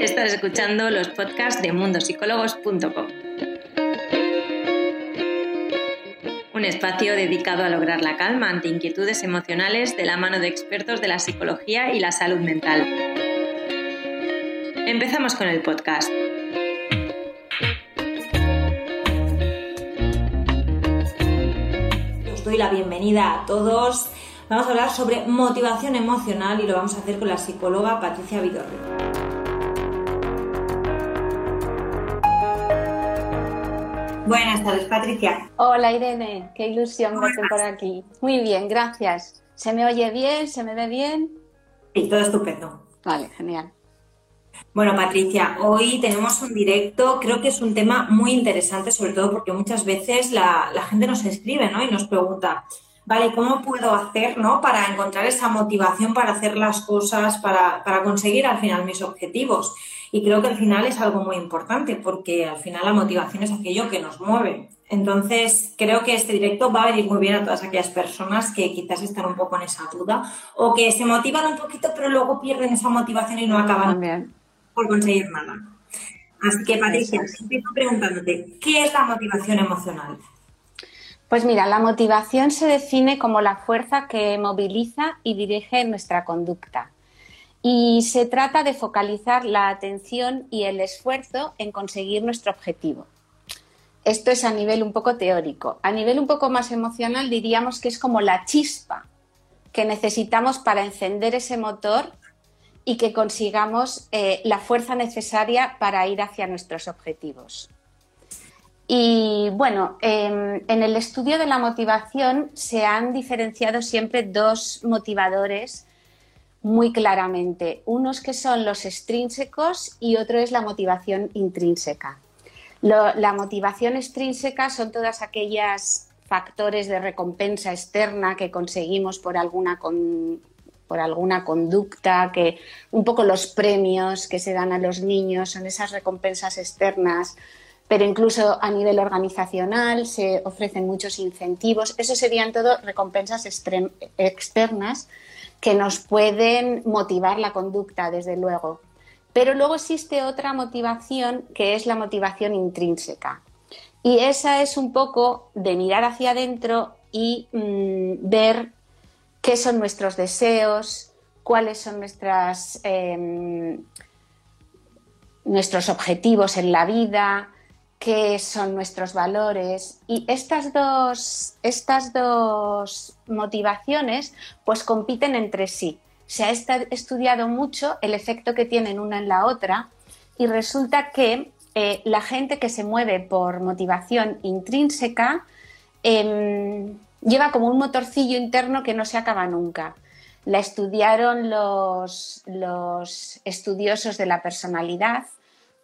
Estás escuchando los podcasts de mundosicólogos.com. Un espacio dedicado a lograr la calma ante inquietudes emocionales de la mano de expertos de la psicología y la salud mental. Empezamos con el podcast. Os doy la bienvenida a todos. Vamos a hablar sobre motivación emocional y lo vamos a hacer con la psicóloga Patricia Vidorre. Buenas tardes, Patricia. Hola, Irene. Qué ilusión verte por aquí. Muy bien, gracias. ¿Se me oye bien? ¿Se me ve bien? Sí, todo estupendo. Vale, genial. Bueno, Patricia, hoy tenemos un directo. Creo que es un tema muy interesante, sobre todo porque muchas veces la, gente nos escribe ¿no? y nos pregunta, vale, ¿cómo puedo hacer ¿no? para encontrar esa motivación para hacer las cosas, para, para conseguir al final mis objetivos? Y creo que al final es algo muy importante porque al final la motivación es aquello que nos mueve. Entonces, creo que este directo va a venir muy bien a todas aquellas personas que quizás están un poco en esa duda o que se motivan un poquito pero luego pierden esa motivación y no acaban por conseguir nada. Así que, Patricia, empiezo preguntándote, ¿qué es la motivación emocional? Pues mira, la motivación se define como la fuerza que moviliza y dirige nuestra conducta y se trata de focalizar la atención y el esfuerzo en conseguir nuestro objetivo. Esto es a nivel un poco teórico. A nivel un poco más emocional diríamos que es como la chispa que necesitamos para encender ese motor y que consigamos eh, la fuerza necesaria para ir hacia nuestros objetivos. Y bueno, em, en el estudio de la motivación se han diferenciado siempre dos motivadores muy claramente. Unos que son los extrínsecos y otro es la motivación intrínseca. la motivación extrínseca son todas aquellas factores de recompensa externa que conseguimos por alguna, por alguna conducta, que un poco los premios que se dan a los niños son esas recompensas externas, pero incluso a nivel organizacional se ofrecen muchos incentivos. Eso serían todo recompensas externas que nos pueden motivar la conducta, desde luego. Pero luego existe otra motivación que es la motivación intrínseca. Y esa es un poco de mirar hacia adentro y mm, ver qué son nuestros deseos, cuáles son em, nuestros objetivos en la vida, qué son nuestros valores y estas dos, estas dos motivaciones pues compiten entre sí. Se ha estudiado mucho el efecto que tienen una en la otra y resulta que eh, la gente que se mueve por motivación intrínseca em, lleva como un motorcillo interno que no se acaba nunca. La estudiaron los, los estudiosos de la personalidad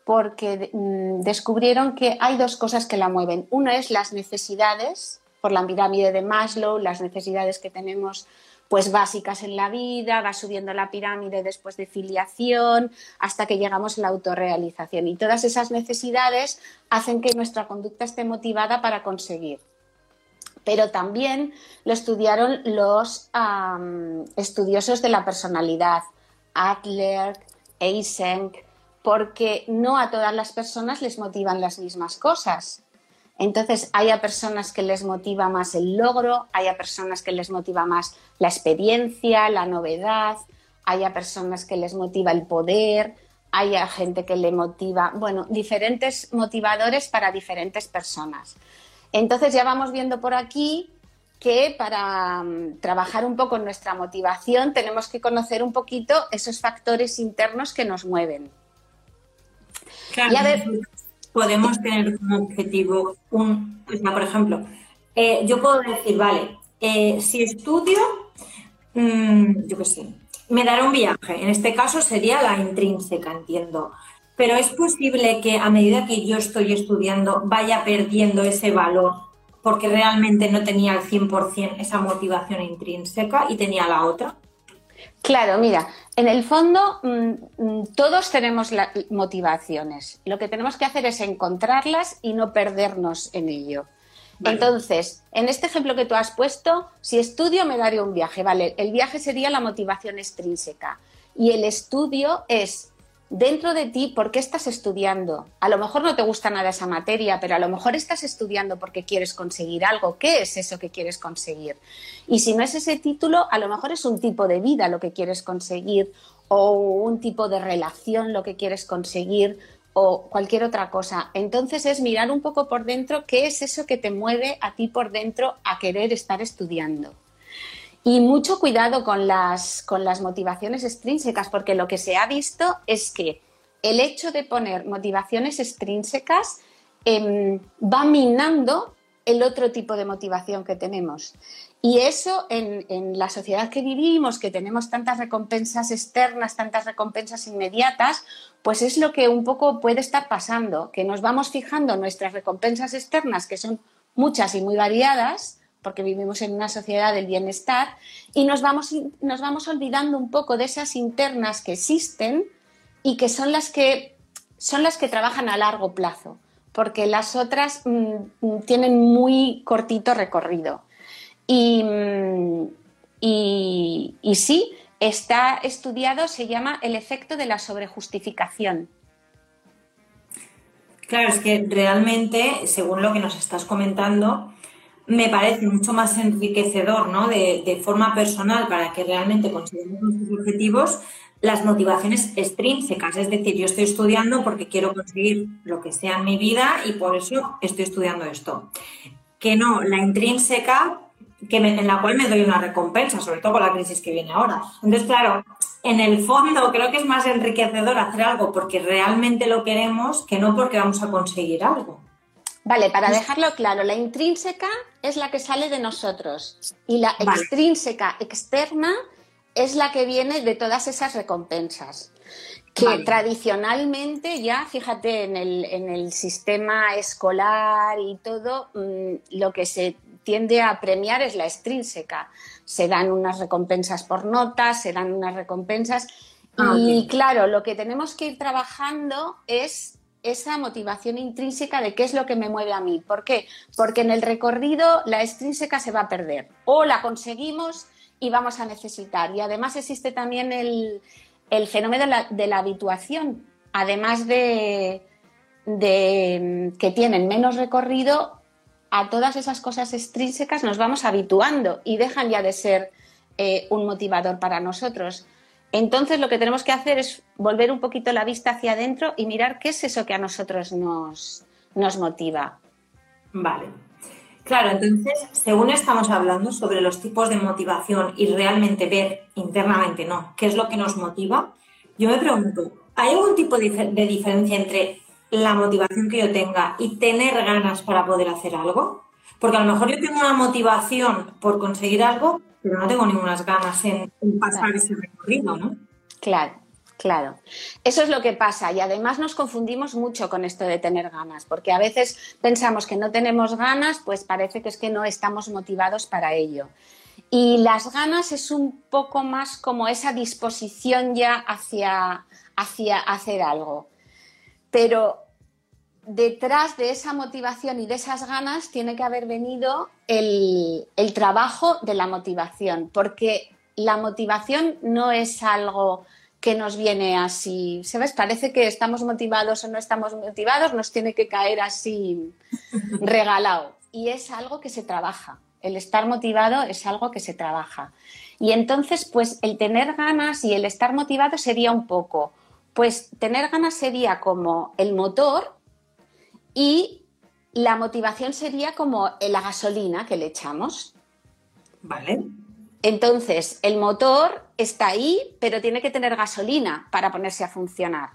porque mm, descubrieron que hay dos cosas que la mueven. Una es las necesidades, por la pirámide de Maslow, las necesidades que tenemos pues básicas en la vida, va subiendo la pirámide después de filiación hasta que llegamos a la autorrealización. Y todas esas necesidades hacen que nuestra conducta esté motivada para conseguir. Pero también lo estudiaron los estudiosos de la personalidad, Adler, Eysenck, porque no a todas las personas les motivan las mismas cosas. Entonces, hay a personas que les motiva más el logro, hay a personas que les motiva más la experiencia, la novedad, hay a personas que les motiva el poder, hay a gente que le motiva, bueno, diferentes motivadores para diferentes personas. Entonces, ya vamos viendo por aquí que para mm, trabajar un poco en nuestra motivación tenemos que conocer un poquito esos factores internos que nos mueven. Claro, podemos tener como objetivo un, por ejemplo, eh, yo puedo decir, vale, eh, si estudio, mm, yo qué sé, me dará un viaje. En este caso sería la intrínseca, entiendo. Pero es posible que a medida que yo estoy estudiando vaya perdiendo ese valor porque realmente no tenía al 100% esa motivación intrínseca y tenía la otra. Claro, mira, en el fondo mm, mm, todos tenemos motivaciones. Lo que tenemos que hacer es encontrarlas y no perdernos en ello. Entonces, en este ejemplo que tú has puesto, si estudio me daré un viaje, ¿vale? El viaje sería la motivación extrínseca y el estudio es dentro de ti por qué estás estudiando. A lo mejor no te gusta nada esa materia, pero a lo mejor estás estudiando porque quieres conseguir algo. ¿Qué es eso que quieres conseguir? Y si no es ese título, a lo mejor es un tipo de vida lo que quieres conseguir o un tipo de relación lo que quieres conseguir o cualquier otra cosa. Entonces es mirar un poco por dentro qué es eso que te mueve a ti por dentro a querer estar estudiando. Y mucho cuidado con las, con las motivaciones extrínsecas, porque lo que se ha visto es que el hecho de poner motivaciones extrínsecas em, va minando el otro tipo de motivación que tenemos. Y eso en, la sociedad que vivimos, que tenemos tantas recompensas externas, tantas recompensas inmediatas, pues es lo que un poco puede estar pasando, que nos vamos fijando nuestras recompensas externas, que son muchas y muy variadas, porque vivimos en una sociedad del bienestar, y nos vamos, nos vamos olvidando un poco de esas internas que existen y que son las que, son las que trabajan a largo plazo, porque las otras mm, tienen muy cortito recorrido. Mm, y, y sí, está estudiado, se llama el efecto de la sobrejustificación. Claro, es que realmente, según lo que nos estás comentando, me parece mucho más enriquecedor, ¿no? De, forma personal para que realmente consigamos nuestros objetivos, las motivaciones extrínsecas. Es decir, yo estoy estudiando porque quiero conseguir lo que sea en mi vida y por eso estoy estudiando esto. Que no, la intrínseca, que en la cual me doy una recompensa, sobre todo con la crisis que viene ahora. Entonces, claro, en el fondo creo que es más enriquecedor hacer algo porque realmente lo queremos que no porque vamos a conseguir algo. Vale, para dejarlo claro, la intrínseca es la que sale de nosotros y la extrínseca externa es la que viene de todas esas recompensas. Que tradicionalmente ya, fíjate, en el, sistema escolar y todo, mm, lo que se tiende a premiar es la extrínseca. Se dan unas recompensas por notas, se dan unas recompensas. Ah, y claro, lo que tenemos que ir trabajando es esa motivación intrínseca de qué es lo que me mueve a mí. ¿Por qué? Porque en el recorrido la extrínseca se va a perder o la conseguimos y vamos a necesitar. Y además existe también el, fenómeno de la, habituación, además de, que tienen menos recorrido, a todas esas cosas extrínsecas nos vamos habituando y dejan ya de ser eh, un motivador para nosotros. Entonces lo que tenemos que hacer es volver un poquito la vista hacia adentro y mirar qué es eso que a nosotros nos, nos motiva. Vale. Claro, entonces, según estamos hablando sobre los tipos de motivación y realmente ver internamente, ¿no? ¿Qué es lo que nos motiva? Yo me pregunto, ¿hay algún tipo de, de diferencia entre la motivación que yo tenga y tener ganas para poder hacer algo? Porque a lo mejor yo tengo una motivación por conseguir algo, pero no tengo ninguna ganas en, pasar ese recorrido, ¿no? Claro. Claro, eso es lo que pasa y además nos confundimos mucho con esto de tener ganas, porque a veces pensamos que no tenemos ganas, pues parece que es que no estamos motivados para ello. Y las ganas es un poco más como esa disposición ya hacia, hacia hacer algo. Pero detrás de esa motivación y de esas ganas tiene que haber venido el, trabajo de la motivación, porque la motivación no es algo que nos viene así, ¿sabes? Parece que estamos motivados o no estamos motivados, nos tiene que caer así regalado. Y es algo que se trabaja. El estar motivado es algo que se trabaja. Y entonces, pues el tener ganas y el estar motivado sería un poco, pues tener ganas sería como el motor y la motivación sería como la gasolina que le echamos. Vale. Entonces, el motor está ahí, pero tiene que tener gasolina para ponerse a funcionar.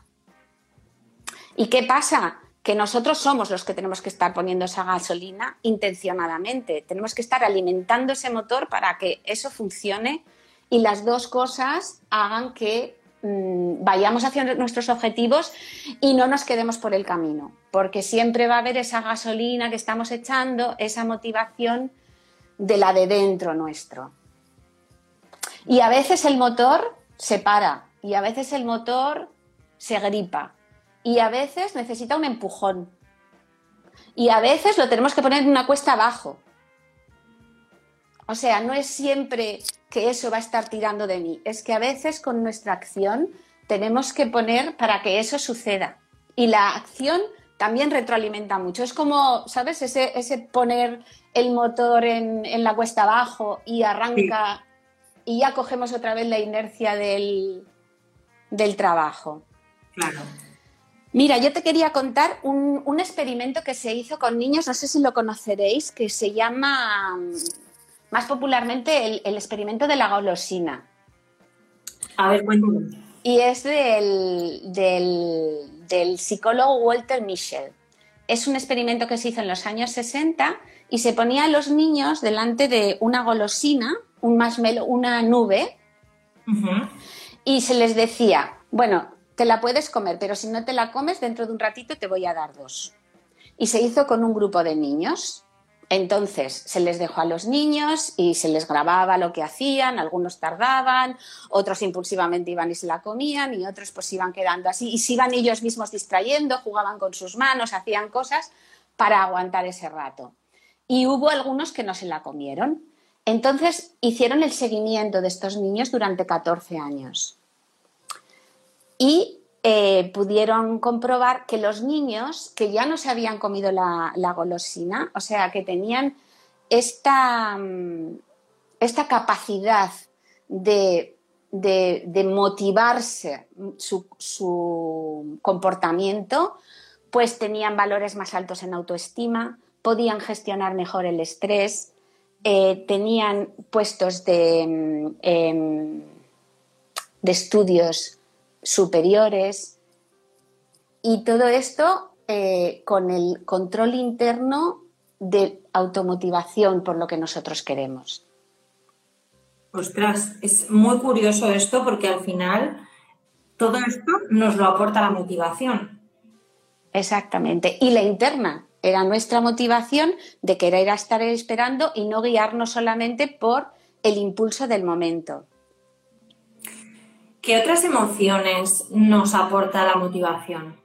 ¿Y qué pasa? Que nosotros somos los que tenemos que estar poniendo esa gasolina intencionadamente. Tenemos que estar alimentando ese motor para que eso funcione y las dos cosas hagan que Mm, vayamos hacia nuestros objetivos y no nos quedemos por el camino, porque siempre va a haber esa gasolina que estamos echando, esa motivación de la de dentro nuestro. Y a veces el motor se para, y a veces el motor se gripa, y a veces necesita un empujón, y a veces lo tenemos que poner en una cuesta abajo. O sea, no es siempre que eso va a estar tirando de mí. Es que a veces con nuestra acción tenemos que poner para que eso suceda. Y la acción también retroalimenta mucho. Es como, ¿sabes? Ese, ese poner el motor en, la cuesta abajo y arranca y ya cogemos otra vez la inercia del, del trabajo. Claro. Mira, yo te quería contar un, experimento que se hizo con niños, no sé si lo conoceréis, que se llama más popularmente el, experimento de la golosina. A ver, cuéntame. Y es del, del, psicólogo Walter Mischel. Es un experimento que se hizo en los años 60 y se ponía a los niños delante de una golosina, un marshmallow, una nube, y se les decía, bueno, te la puedes comer, pero si no te la comes, dentro de un ratito te voy a dar dos. Y se hizo con un grupo de niños. Entonces se les dejó a los niños y se les grababa lo que hacían, algunos tardaban, otros impulsivamente iban y se la comían y otros pues iban quedando así y se iban ellos mismos distrayendo, jugaban con sus manos, hacían cosas para aguantar ese rato. Y hubo algunos que no se la comieron. Entonces hicieron el seguimiento de estos niños durante 14 años y eh, pudieron comprobar que los niños que ya no se habían comido la, golosina, o sea, que tenían esta, mm, esta capacidad de, motivarse su, comportamiento, pues tenían valores más altos en autoestima, podían gestionar mejor el estrés, eh, tenían puestos de, mm, em, de estudios superiores y todo esto eh, con el control interno de automotivación por lo que nosotros queremos. Ostras, es muy curioso esto porque al final todo esto nos lo aporta la motivación. Exactamente. Y la interna era nuestra motivación de querer estar esperando y no guiarnos solamente por el impulso del momento. ¿Qué otras emociones nos aporta la motivación?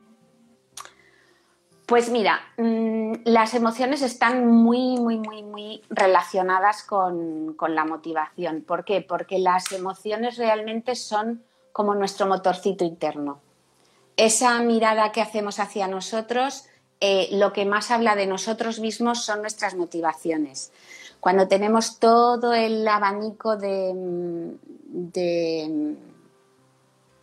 Pues mira, mm, las emociones están muy, muy, muy, muy relacionadas con, la motivación. ¿Por qué? Porque las emociones realmente son como nuestro motorcito interno. Esa mirada que hacemos hacia nosotros, eh, lo que más habla de nosotros mismos son nuestras motivaciones. Cuando tenemos todo el abanico de de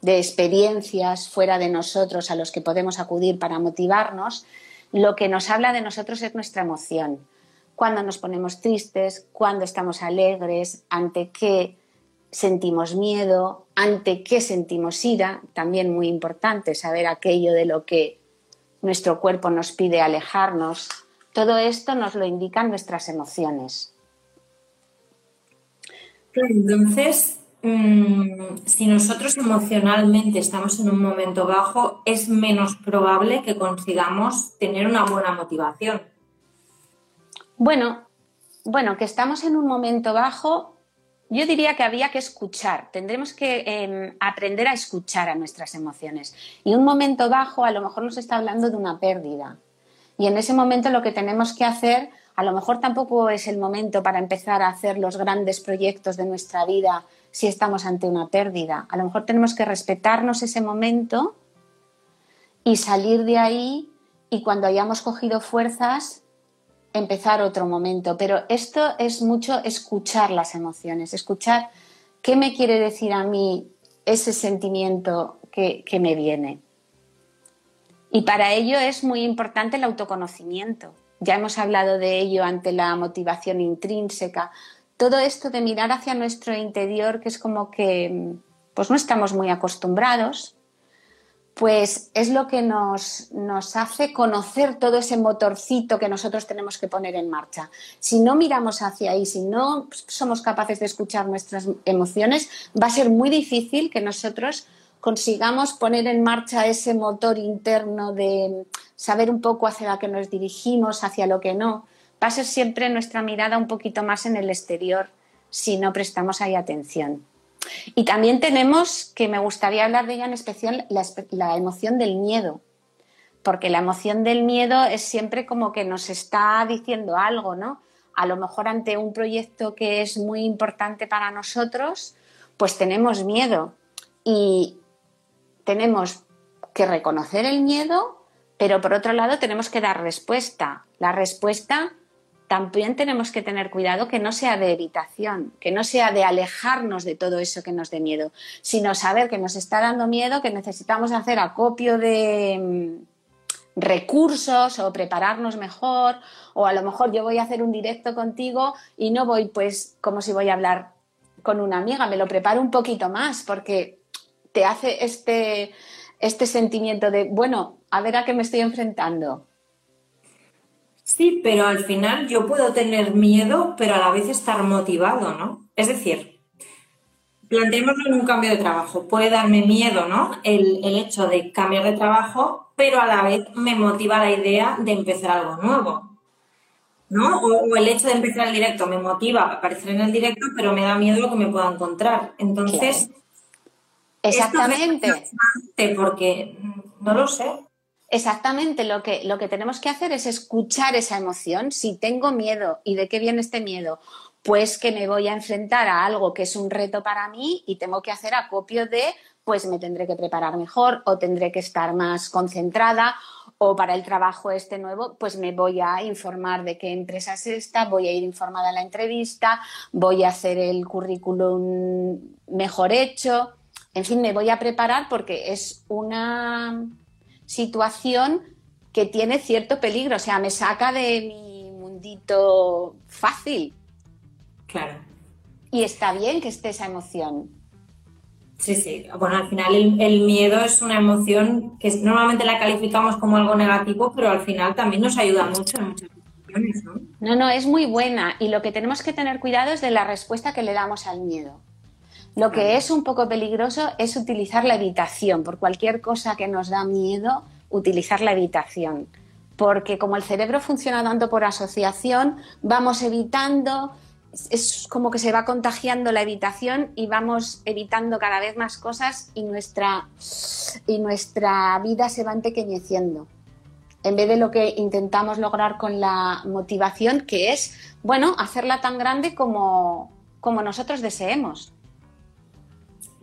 experiencias fuera de nosotros a los que podemos acudir para motivarnos, lo que nos habla de nosotros es nuestra emoción. Cuando nos ponemos tristes, cuando estamos alegres, ante qué sentimos miedo, ante qué sentimos ira, también muy importante saber aquello de lo que nuestro cuerpo nos pide alejarnos. Todo esto nos lo indican nuestras emociones. Entonces, si nosotros emocionalmente estamos en un momento bajo, es menos probable que consigamos tener una buena motivación. Bueno, bueno, que estamos en un momento bajo, yo diría que había que escuchar. Tendremos que em, aprender a escuchar a nuestras emociones. Y un momento bajo a lo mejor nos está hablando de una pérdida. Y en ese momento lo que tenemos que hacer, a lo mejor tampoco es el momento para empezar a hacer los grandes proyectos de nuestra vida si estamos ante una pérdida. A lo mejor tenemos que respetarnos ese momento y salir de ahí y cuando hayamos cogido fuerzas empezar otro momento. Pero esto es mucho escuchar las emociones, escuchar qué me quiere decir a mí ese sentimiento que, que me viene. Y para ello es muy importante el autoconocimiento. Ya hemos hablado de ello ante la motivación intrínseca, todo esto de mirar hacia nuestro interior, que es como que pues no estamos muy acostumbrados, pues es lo que nos, nos, hace conocer todo ese motorcito que nosotros tenemos que poner en marcha. Si no miramos hacia ahí, si no somos capaces de escuchar nuestras emociones, va a ser muy difícil que nosotros consigamos poner en marcha ese motor interno de saber un poco hacia lo que nos dirigimos, hacia lo que no va a ser siempre nuestra mirada un poquito más en el exterior si no prestamos ahí atención. Y también tenemos, que me gustaría hablar de ella en especial, la, emoción del miedo, porque la emoción del miedo es siempre como que nos está diciendo algo, ¿no? A lo mejor ante un proyecto que es muy importante para nosotros, pues tenemos miedo. Y tenemos que reconocer el miedo, pero por otro lado tenemos que dar respuesta. La respuesta también tenemos que tener cuidado que no sea de evitación, que no sea de alejarnos de todo eso que nos dé miedo, sino saber que nos está dando miedo, que necesitamos hacer acopio de mm, recursos o prepararnos mejor, o a lo mejor yo voy a hacer un directo contigo y no voy pues como si voy a hablar con una amiga, me lo preparo un poquito más porque te hace este, este sentimiento de, bueno, a ver a qué me estoy enfrentando. Sí, pero al final yo puedo tener miedo, pero a la vez estar motivado, ¿no? Es decir, planteémoslo en un cambio de trabajo. Puede darme miedo, ¿no? El, hecho de cambiar de trabajo, pero a la vez me motiva la idea de empezar algo nuevo. ¿no? O, el hecho de empezar el directo me motiva a aparecer en el directo, pero me da miedo lo que me pueda encontrar. Entonces, exactamente. porque no lo sé. Exactamente, lo que, lo que tenemos que hacer es escuchar esa emoción. Si tengo miedo, ¿y de qué viene este miedo? Pues que me voy a enfrentar a algo que es un reto para mí y tengo que hacer acopio de, pues me tendré que preparar mejor o tendré que estar más concentrada o para el trabajo este nuevo, pues me voy a informar de qué empresa es esta, voy a ir informada en la entrevista, voy a hacer el currículum mejor hecho, en fin, me voy a preparar porque es una situación que tiene cierto peligro, o sea, me saca de mi mundito fácil. Claro. Y está bien que esté esa emoción. Sí, sí. Bueno, al final el, miedo es una emoción que normalmente la calificamos como algo negativo, pero al final también nos ayuda mucho en muchas situaciones, ¿no? No, no, es muy buena y lo que tenemos que tener cuidado es de la respuesta que le damos al miedo. Lo que es un poco peligroso es utilizar la evitación. Por cualquier cosa que nos da miedo, utilizar la evitación. Porque como el cerebro funciona tanto por asociación, vamos evitando, es como que se va contagiando la evitación y vamos evitando cada vez más cosas y nuestra, y nuestra vida se va empequeñeciendo. En vez de lo que intentamos lograr con la motivación, que es, bueno, hacerla tan grande como, como nosotros deseemos.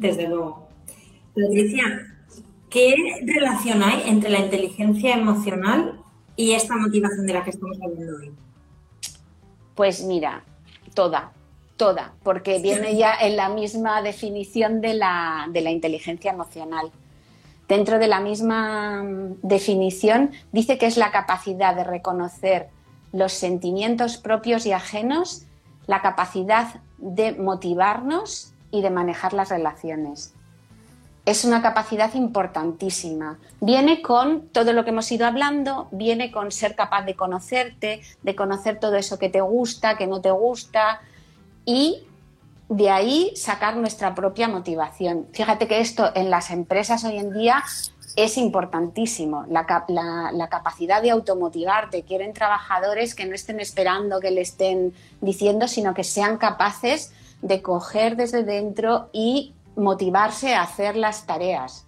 Desde luego. Patricia, ¿qué relación hay entre la inteligencia emocional y esta motivación de la que estamos hablando hoy? Pues mira, toda, toda, porque viene ya en la misma definición de la, de la inteligencia emocional. Dentro de la misma definición dice que es la capacidad de reconocer los sentimientos propios y ajenos, la capacidad de motivarnos y de manejar las relaciones. Es una capacidad importantísima. Viene con todo lo que hemos ido hablando, viene con ser capaz de conocerte, de conocer todo eso que te gusta, que no te gusta y de ahí sacar nuestra propia motivación. Fíjate que esto en las empresas hoy en día es importantísimo, la, la, capacidad de automotivarte. Quieren trabajadores que no estén esperando que le estén diciendo, sino que sean capaces de coger desde dentro y motivarse a hacer las tareas.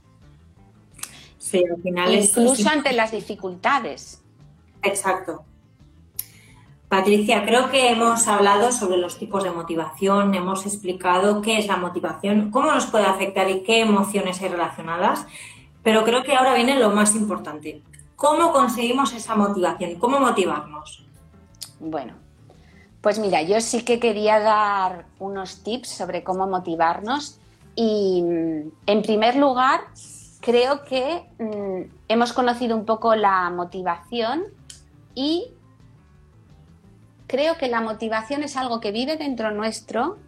Sí, al final Incluso ante las dificultades. Exacto. Patricia, creo que hemos hablado sobre los tipos de motivación, hemos explicado qué es la motivación, cómo nos puede afectar y qué emociones hay relacionadas, pero creo que ahora viene lo más importante. ¿Cómo conseguimos esa motivación y cómo motivarnos? Bueno, pues mira, yo sí que quería dar unos tips sobre cómo motivarnos y mm, en primer lugar creo que mm, hemos conocido un poco la motivación y creo que la motivación es algo que vive dentro nuestro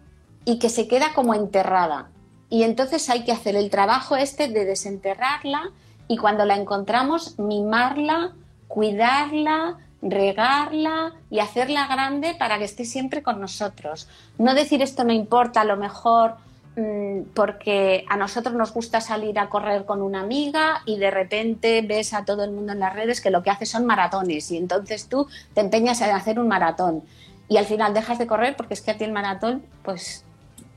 y que se queda como enterrada. Y entonces hay que hacer el trabajo este de desenterrarla y cuando la encontramos mimarla, cuidarla, regarla y hacerla grande para que esté siempre con nosotros. No decir esto no importa, a lo mejor mm, porque a nosotros nos gusta salir a correr con una amiga y de repente ves a todo el mundo en las redes que lo que hace son maratones y entonces tú te empeñas en hacer un maratón y al final dejas de correr porque es que a ti el maratón pues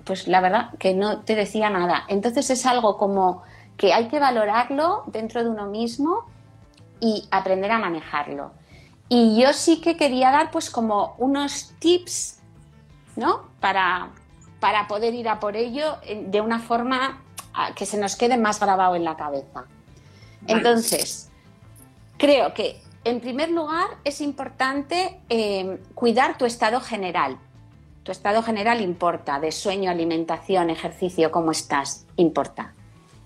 pues la verdad que no te decía nada. Entonces es algo como que hay que valorarlo dentro de uno mismo y aprender a manejarlo. Y yo sí que quería dar pues como unos tips, ¿no? Para, para poder ir a por ello de una forma que se nos quede más grabado en la cabeza. Entonces, creo que en primer lugar es importante eh, cuidar tu estado general. Tu estado general importa, de sueño, alimentación, ejercicio, cómo estás, importa.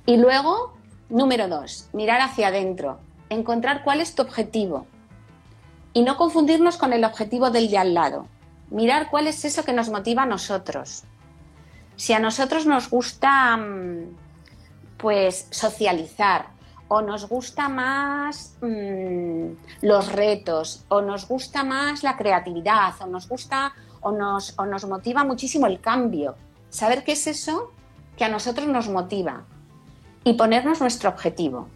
Y luego, número dos, mirar hacia adentro, encontrar cuál es tu objetivo y no confundirnos con el objetivo del de al lado. Mirar cuál es eso que nos motiva a nosotros. Si a nosotros nos gusta mm, pues socializar o nos gusta más mm, los retos o nos gusta más la creatividad o nos gusta o nos, o nos motiva muchísimo el cambio. Saber qué es eso que a nosotros nos motiva y ponernos nuestro objetivo.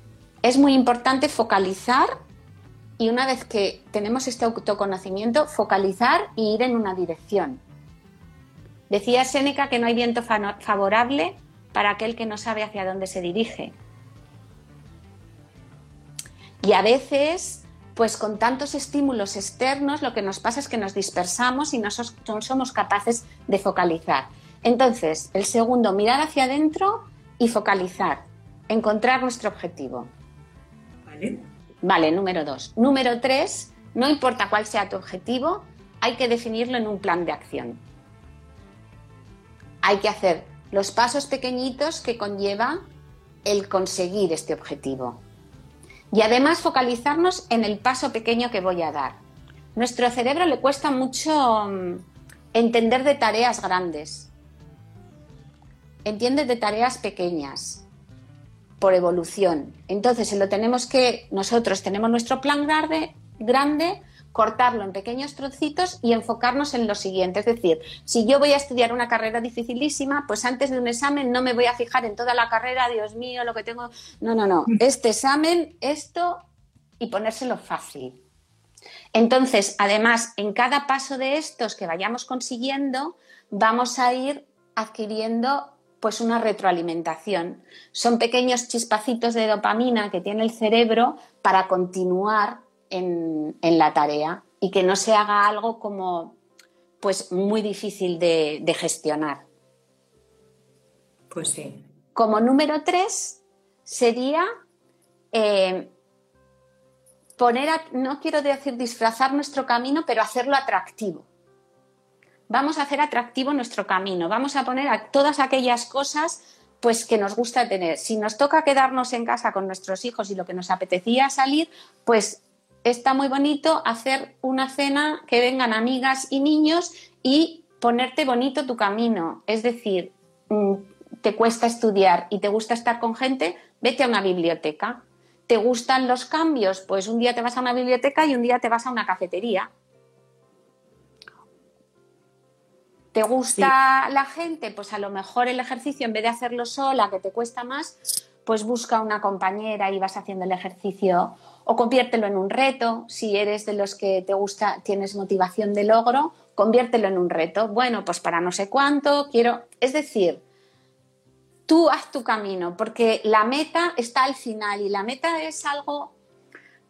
Es muy importante focalizar y una vez que tenemos este autoconocimiento, focalizar y ir en una dirección. Decía Séneca que no hay viento favorable para aquel que no sabe hacia dónde se dirige. Y a veces, pues con tantos estímulos externos, lo que nos pasa es que nos dispersamos y no somos capaces de focalizar. Entonces, el segundo, mirar hacia adentro y focalizar, encontrar nuestro objetivo. Vale. Vale, número dos. Número tres, no importa cuál sea tu objetivo, hay que definirlo en un plan de acción. Hay que hacer los pasos pequeñitos que conlleva el conseguir este objetivo. Y además focalizarnos en el paso pequeño que voy a dar. Nuestro cerebro le cuesta mucho mm, entender de tareas grandes. Entiende de tareas pequeñas por evolución. Entonces, lo tenemos que, nosotros tenemos nuestro plan grande, grande, cortarlo en pequeños trocitos y enfocarnos en lo siguiente. Es decir, si yo voy a estudiar una carrera dificilísima, pues antes de un examen no me voy a fijar en toda la carrera, Dios mío, lo que tengo. No, no, no. Este examen, esto y ponérselo fácil. Entonces, además, en cada paso de estos que vayamos consiguiendo, vamos a ir adquiriendo pues una retroalimentación. Son pequeños chispacitos de dopamina que tiene el cerebro para continuar en, la tarea y que no se haga algo como pues muy difícil de, gestionar. Pues sí. Como número tres sería eh, poner, no quiero decir disfrazar nuestro camino, pero hacerlo atractivo vamos a hacer atractivo nuestro camino, vamos a poner a todas aquellas cosas pues que nos gusta tener. Si nos toca quedarnos en casa con nuestros hijos y lo que nos apetecía salir, pues está muy bonito hacer una cena que vengan amigas y niños y ponerte bonito tu camino. Es decir, mm, te cuesta estudiar y te gusta estar con gente, vete a una biblioteca. ¿Te gustan los cambios? Pues un día te vas a una biblioteca y un día te vas a una cafetería. ¿Te gusta la gente? Pues a lo mejor el ejercicio, en vez de hacerlo sola, que te cuesta más, pues busca una compañera y vas haciendo el ejercicio o conviértelo en un reto. Si eres de los que te gusta, tienes motivación de logro, conviértelo en un reto. Bueno, pues para no sé cuánto, quiero. Es decir, tú haz tu camino, porque la meta está al final y la meta es algo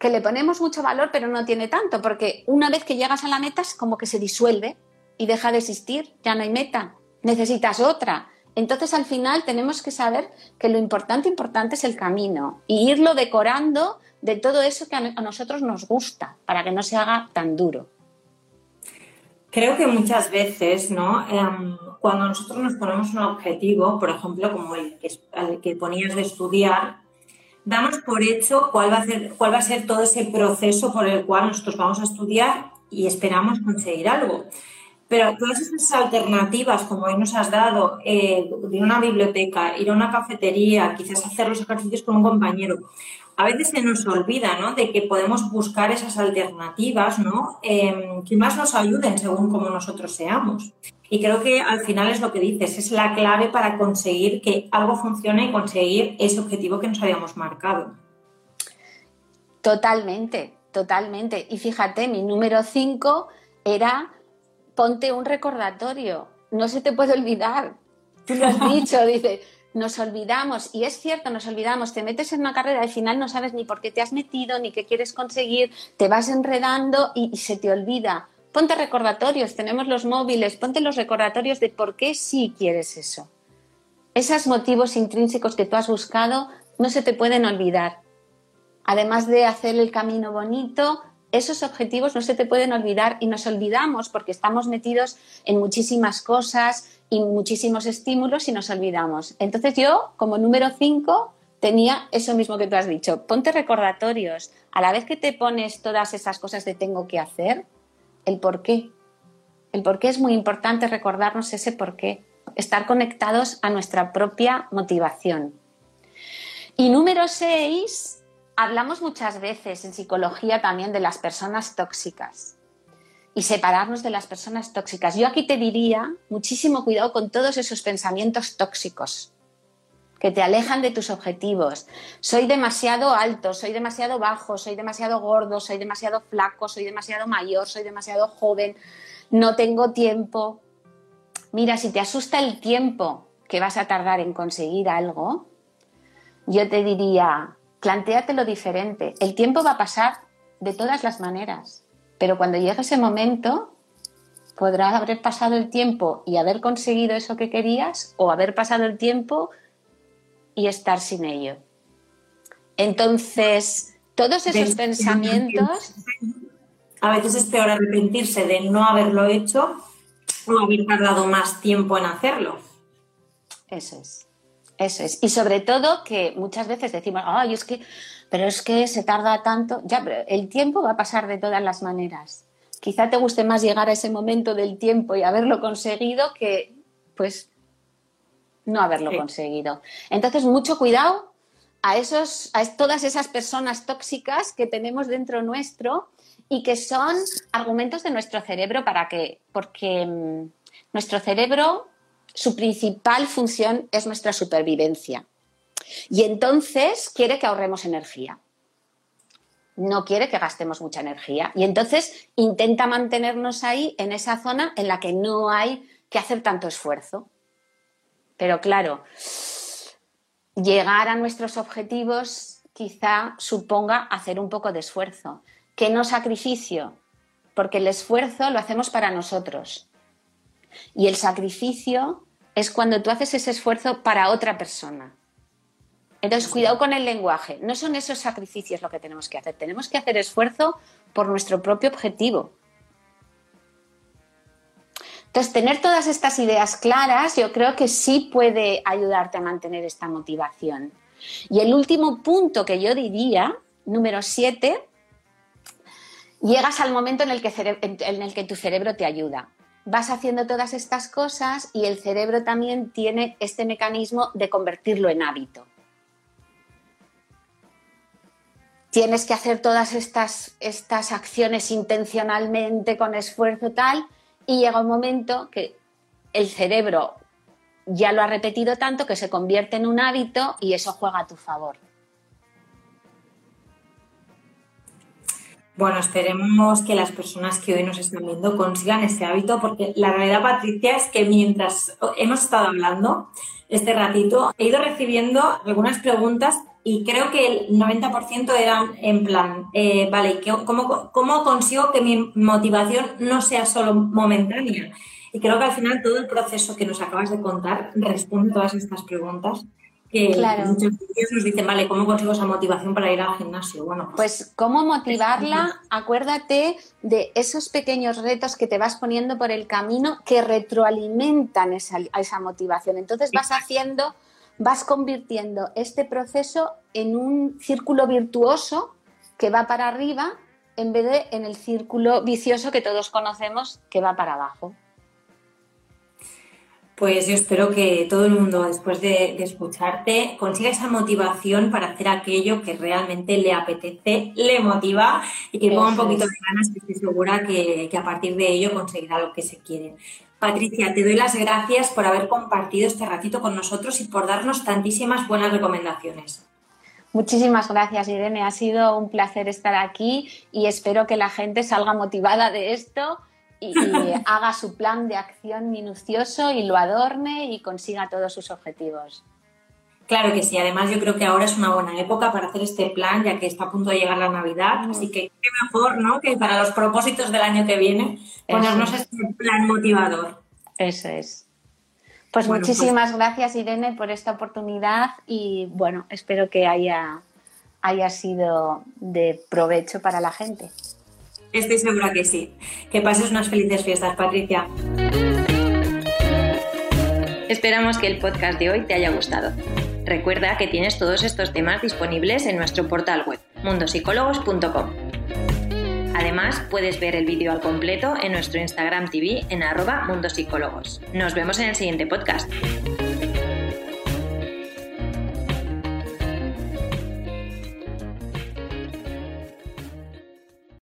que le ponemos mucho valor, pero no tiene tanto, porque una vez que llegas a la meta es como que se disuelve y deja de existir, ya no hay meta, necesitas otra. Entonces al final tenemos que saber que lo importante, importante es el camino y irlo decorando de todo eso que a nosotros nos gusta para que no se haga tan duro. Creo que muchas veces, ¿no? Em, cuando nosotros nos ponemos un objetivo, por ejemplo, como el que, el que ponías de estudiar, damos por hecho cuál va, a ser, cuál va a ser todo ese proceso por el cual nosotros vamos a estudiar y esperamos conseguir algo. Pero todas esas alternativas, como hoy nos has dado, eh, de una biblioteca, ir a una cafetería, quizás hacer los ejercicios con un compañero, a veces se nos olvida ¿no? de que podemos buscar esas alternativas ¿no? Em, que más nos ayuden según como nosotros seamos. Y creo que al final es lo que dices, es la clave para conseguir que algo funcione y conseguir ese objetivo que nos habíamos marcado. Totalmente, totalmente. Y fíjate, mi número 5 era ponte un recordatorio, no se te puede olvidar. Tú lo has dicho, dice, nos olvidamos, y es cierto, nos olvidamos, te metes en una carrera al final no sabes ni por qué te has metido, ni qué quieres conseguir, te vas enredando y, se te olvida. Ponte recordatorios, tenemos los móviles, ponte los recordatorios de por qué sí quieres eso. esos motivos intrínsecos que tú has buscado no se te pueden olvidar. Además de hacer el camino bonito, esos objetivos no se te pueden olvidar y nos olvidamos porque estamos metidos en muchísimas cosas y muchísimos estímulos y nos olvidamos. Entonces yo, como número 5, tenía eso mismo que tú has dicho. Ponte recordatorios. A la vez que te pones todas esas cosas de tengo que hacer, el por qué. El por qué es muy importante recordarnos ese por qué estar conectados a nuestra propia motivación. Y número seis, hablamos muchas veces en psicología también de las personas tóxicas y separarnos de las personas tóxicas. Yo aquí te diría muchísimo cuidado con todos esos pensamientos tóxicos que te alejan de tus objetivos. Soy demasiado alto, soy demasiado bajo, soy demasiado gordo, soy demasiado flaco, soy demasiado mayor, soy demasiado joven, no tengo tiempo. Mira, si te asusta el tiempo que vas a tardar en conseguir algo, yo te diría, plantéatelo diferente. El tiempo va a pasar de todas las maneras, pero cuando llegue ese momento, podrás haber pasado el tiempo y haber conseguido eso que querías o haber pasado el tiempo y estar sin ello. Entonces, todos esos pensamientos... A veces es peor arrepentirse de no haberlo hecho o haber tardado más tiempo en hacerlo. Eso es. Eso es. Y sobre todo que muchas veces decimos, ay, es que, pero es que se tarda tanto. Ya, pero el tiempo va a pasar de todas las maneras. Quizá te guste más llegar a ese momento del tiempo y haberlo conseguido que, pues, no haberlo conseguido. Entonces, mucho cuidado a, esos, a todas esas personas tóxicas que tenemos dentro nuestro y que son argumentos de nuestro cerebro para que, porque mm, nuestro cerebro, su principal función es nuestra supervivencia. Y entonces quiere que ahorremos energía. No quiere que gastemos mucha energía. Y entonces intenta mantenernos ahí en esa zona en la que no hay que hacer tanto esfuerzo. Pero claro, llegar a nuestros objetivos quizá suponga hacer un poco de esfuerzo que no sacrificio, porque el esfuerzo lo hacemos para nosotros. Y el sacrificio es cuando tú haces ese esfuerzo para otra persona. Entonces, cuidado con el lenguaje. No son esos sacrificios lo que tenemos que hacer. Tenemos que hacer esfuerzo por nuestro propio objetivo. Entonces, tener todas estas ideas claras yo creo que sí puede ayudarte a mantener esta motivación. Y el último punto que yo diría, número siete, llegas al momento en el, que en el que tu cerebro te ayuda. Vas haciendo todas estas cosas y el cerebro también tiene este mecanismo de convertirlo en hábito. Tienes que hacer todas estas, estas acciones intencionalmente, con esfuerzo tal, y llega un momento que el cerebro ya lo ha repetido tanto que se convierte en un hábito y eso juega a tu favor. Bueno, esperemos que las personas que hoy nos están viendo consigan ese hábito, porque la realidad, Patricia, es que mientras hemos estado hablando este ratito, he ido recibiendo algunas preguntas y creo que el 90% eran en plan, eh, vale, ¿cómo, ¿cómo consigo que mi motivación no sea solo momentánea? Y creo que al final todo el proceso que nos acabas de contar responde a todas estas preguntas que claro. muchos nos dicen, vale, ¿cómo consigo esa motivación para ir al gimnasio? Bueno, pues, pues ¿cómo motivarla? Acuérdate de esos pequeños retos que te vas poniendo por el camino que retroalimentan esa, esa motivación. Entonces vas haciendo, vas convirtiendo este proceso en un círculo virtuoso que va para arriba en vez de en el círculo vicioso que todos conocemos que va para abajo. Pues yo espero que todo el mundo, después de, escucharte, consiga esa motivación para hacer aquello que realmente le apetece, le motiva y que ponga un poquito de ganas, que estoy segura que, que, a partir de ello conseguirá lo que se quiere. Patricia, te doy las gracias por haber compartido este ratito con nosotros y por darnos tantísimas buenas recomendaciones. Muchísimas gracias, Irene. Ha sido un placer estar aquí y espero que la gente salga motivada de esto y, haga su plan de acción minucioso y lo adorne y consiga todos sus objetivos. Claro que sí, además yo creo que ahora es una buena época para hacer este plan, ya que está a punto de llegar la Navidad, así que qué mejor, ¿no? Que para los propósitos del año que viene ponernos este plan motivador. Eso es. Pues muchísimas gracias Irene por esta oportunidad y bueno, espero que haya, haya sido de provecho para la gente. Estoy segura que sí. Que pases unas felices fiestas, Patricia. Esperamos que el podcast de hoy te haya gustado. Recuerda que tienes todos estos temas disponibles en nuestro portal web, mundosicólogos.com. Además, puedes ver el vídeo al completo en nuestro Instagram TV en arroba mundosicólogos. Nos vemos en el siguiente podcast.